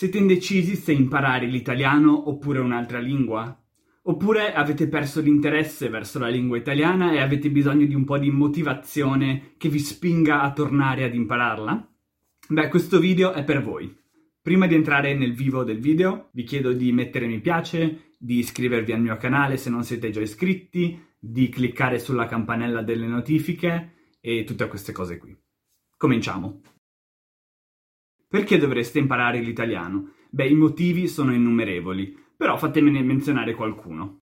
Siete indecisi se imparare l'italiano oppure un'altra lingua? Oppure avete perso l'interesse verso la lingua italiana e avete bisogno di un po' di motivazione che vi spinga a tornare ad impararla? Beh, questo video è per voi. Prima di entrare nel vivo del video, vi chiedo di mettere mi piace, di iscrivervi al mio canale se non siete già iscritti, di cliccare sulla campanella delle notifiche e tutte queste cose qui. Cominciamo! Perché dovreste imparare l'italiano? Beh, i motivi sono innumerevoli, però fatemene menzionare qualcuno.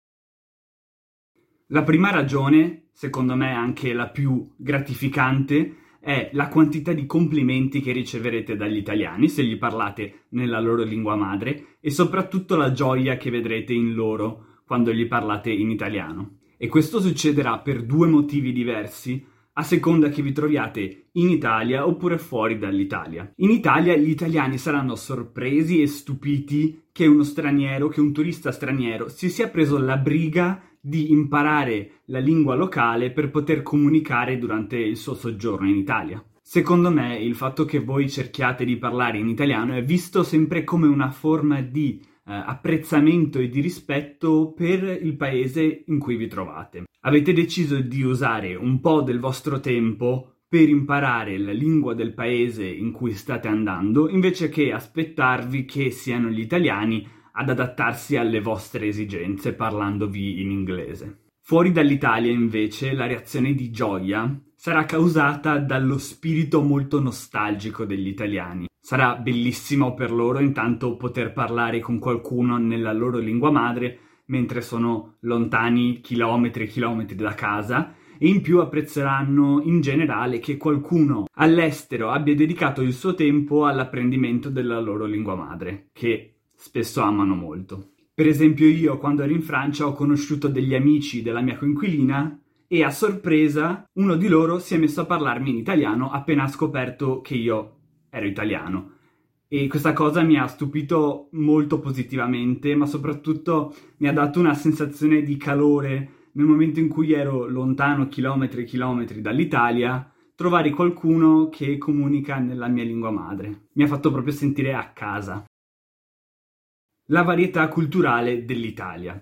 La prima ragione, secondo me anche la più gratificante, è la quantità di complimenti che riceverete dagli italiani se gli parlate nella loro lingua madre e soprattutto la gioia che vedrete in loro quando gli parlate in italiano. E questo succederà per due motivi diversi a seconda che vi troviate in Italia oppure fuori dall'Italia. In Italia gli italiani saranno sorpresi e stupiti che uno straniero, che un turista straniero si sia preso la briga di imparare la lingua locale per poter comunicare durante il suo soggiorno in Italia. Secondo me il fatto che voi cerchiate di parlare in italiano è visto sempre come una forma di apprezzamento e di rispetto per il paese in cui vi trovate. Avete deciso di usare un po' del vostro tempo per imparare la lingua del paese in cui state andando, invece che aspettarvi che siano gli italiani ad adattarsi alle vostre esigenze parlandovi in inglese. Fuori dall'Italia, invece, la reazione di gioia sarà causata dallo spirito molto nostalgico degli italiani. Sarà bellissimo per loro intanto poter parlare con qualcuno nella loro lingua madre mentre sono lontani chilometri e chilometri da casa e in più apprezzeranno in generale che qualcuno all'estero abbia dedicato il suo tempo all'apprendimento della loro lingua madre, che spesso amano molto. Per esempio io quando ero in Francia ho conosciuto degli amici della mia coinquilina e a sorpresa uno di loro si è messo a parlarmi in italiano appena ha scoperto che io ero italiano. E questa cosa mi ha stupito molto positivamente, ma soprattutto mi ha dato una sensazione di calore nel momento in cui ero lontano chilometri e chilometri dall'Italia, trovare qualcuno che comunica nella mia lingua madre. Mi ha fatto proprio sentire a casa. La varietà culturale dell'Italia.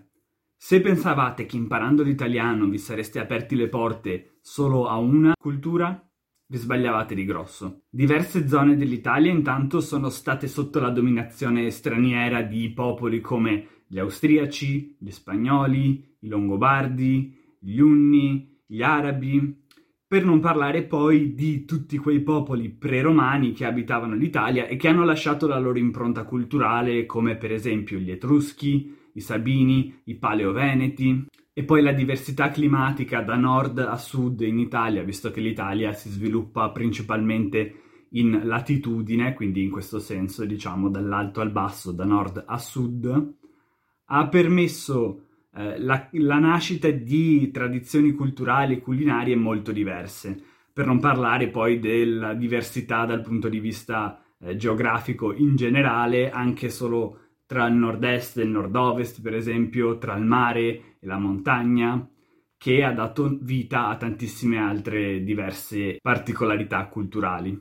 Se pensavate che imparando l'italiano vi sareste aperti le porte solo a una cultura, vi sbagliavate di grosso. Diverse zone dell'Italia intanto sono state sotto la dominazione straniera di popoli come gli austriaci, gli spagnoli, i longobardi, gli unni, gli arabi, per non parlare poi di tutti quei popoli pre-romani che abitavano l'Italia e che hanno lasciato la loro impronta culturale, come per esempio gli Etruschi, i Sabini, i Paleoveneti, e poi la diversità climatica da nord a sud in Italia, visto che l'Italia si sviluppa principalmente in latitudine, quindi in questo senso diciamo dall'alto al basso, da nord a sud, ha permesso eh, la, la nascita di tradizioni culturali e culinarie molto diverse, per non parlare poi della diversità dal punto di vista eh, geografico in generale, anche solo tra il nord-est e il nord-ovest, per esempio, tra il mare la montagna, che ha dato vita a tantissime altre diverse particolarità culturali.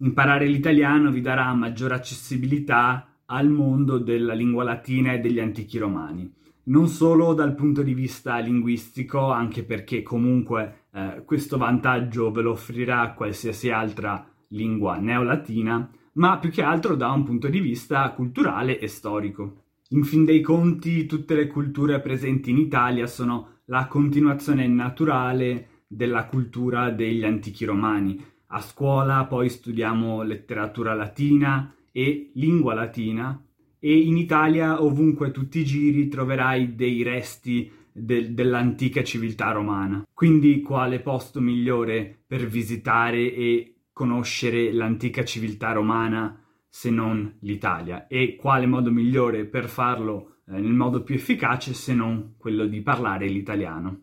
Imparare l'italiano vi darà maggiore accessibilità al mondo della lingua latina e degli antichi romani, non solo dal punto di vista linguistico, anche perché comunque eh, questo vantaggio ve lo offrirà qualsiasi altra lingua neolatina, ma più che altro da un punto di vista culturale e storico. In fin dei conti, tutte le culture presenti in Italia sono la continuazione naturale della cultura degli antichi romani. A scuola poi studiamo letteratura latina e lingua latina e in Italia ovunque tu ti giri troverai dei resti de- dell'antica civiltà romana. Quindi quale posto migliore per visitare e conoscere l'antica civiltà romana se non l'Italia e quale modo migliore per farlo eh, nel modo più efficace se non quello di parlare l'italiano.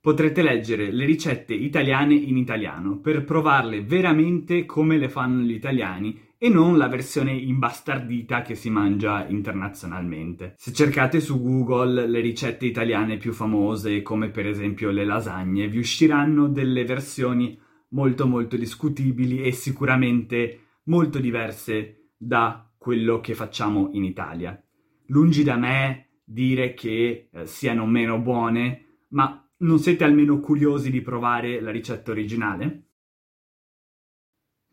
Potrete leggere le ricette italiane in italiano per provarle veramente come le fanno gli italiani e non la versione imbastardita che si mangia internazionalmente. Se cercate su Google le ricette italiane più famose, come per esempio le lasagne, vi usciranno delle versioni molto molto discutibili e sicuramente molto diverse da quello che facciamo in Italia. Lungi da me dire che eh, siano meno buone, ma non siete almeno curiosi di provare la ricetta originale?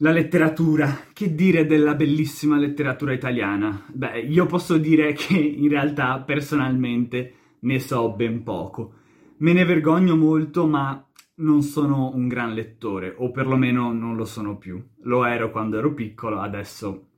La letteratura, che dire della bellissima letteratura italiana? Beh, io posso dire che in realtà personalmente ne so ben poco. Me ne vergogno molto, ma non sono un gran lettore, o perlomeno non lo sono più. Lo ero quando ero piccolo, adesso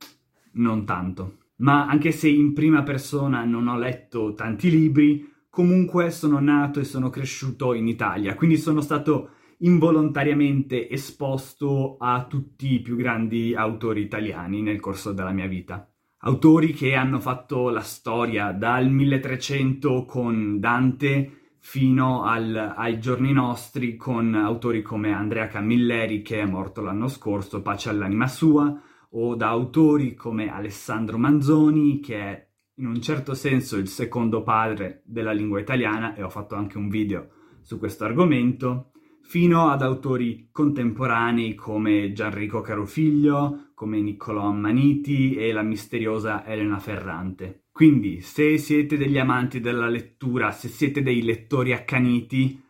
non tanto. Ma anche se in prima persona non ho letto tanti libri, comunque sono nato e sono cresciuto in Italia, quindi sono stato involontariamente esposto a tutti i più grandi autori italiani nel corso della mia vita. Autori che hanno fatto la storia dal 1300 con Dante fino al, ai giorni nostri con autori come Andrea Camilleri che è morto l'anno scorso, pace all'anima sua, o da autori come Alessandro Manzoni che è in un certo senso il secondo padre della lingua italiana e ho fatto anche un video su questo argomento, fino ad autori contemporanei come Gianrico Carofiglio, come Niccolò Ammaniti e la misteriosa Elena Ferrante. Quindi, se siete degli amanti della lettura, se siete dei lettori accaniti,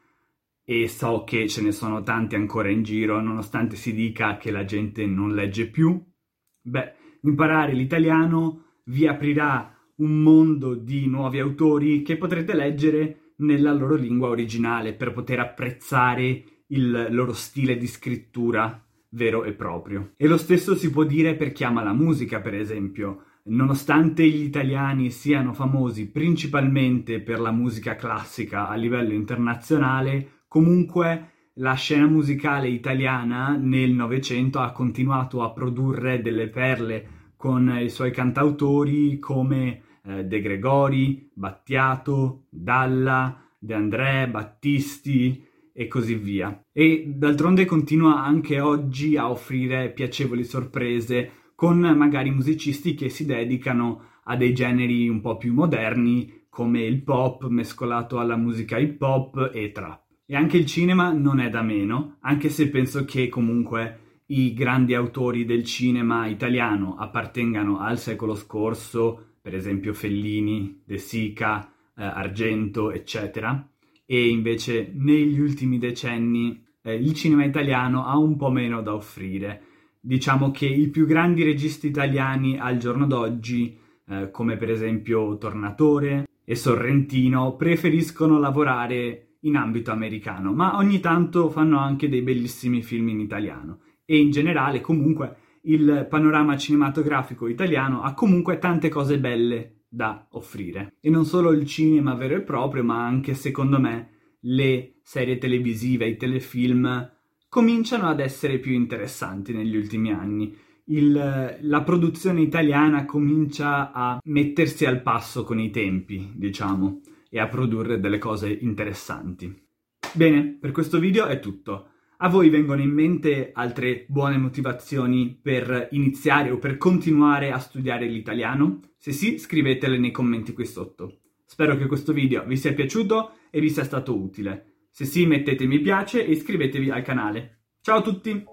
e so che ce ne sono tanti ancora in giro, nonostante si dica che la gente non legge più, beh, imparare l'italiano vi aprirà un mondo di nuovi autori che potrete leggere nella loro lingua originale per poter apprezzare il loro stile di scrittura vero e proprio. E lo stesso si può dire per chi ama la musica, per esempio Nonostante gli italiani siano famosi principalmente per la musica classica a livello internazionale, comunque la scena musicale italiana nel Novecento ha continuato a produrre delle perle con i suoi cantautori come eh, De Gregori, Battiato, Dalla, De André, Battisti e così via. E d'altronde continua anche oggi a offrire piacevoli sorprese con magari musicisti che si dedicano a dei generi un po' più moderni come il pop mescolato alla musica hip hop e trap. E anche il cinema non è da meno, anche se penso che comunque i grandi autori del cinema italiano appartengano al secolo scorso, per esempio Fellini, De Sica, eh, Argento, eccetera, e invece negli ultimi decenni eh, il cinema italiano ha un po' meno da offrire diciamo che i più grandi registi italiani al giorno d'oggi, eh, come per esempio Tornatore e Sorrentino, preferiscono lavorare in ambito americano, ma ogni tanto fanno anche dei bellissimi film in italiano. E in generale, comunque, il panorama cinematografico italiano ha comunque tante cose belle da offrire. E non solo il cinema vero e proprio, ma anche, secondo me, le serie televisive, i telefilm cominciano ad essere più interessanti negli ultimi anni. Il, la produzione italiana comincia a mettersi al passo con i tempi, diciamo, e a produrre delle cose interessanti. Bene, per questo video è tutto. A voi vengono in mente altre buone motivazioni per iniziare o per continuare a studiare l'italiano? Se sì, scrivetele nei commenti qui sotto. Spero che questo video vi sia piaciuto e vi sia stato utile. Se sì mettete mi piace e iscrivetevi al canale. Ciao a tutti!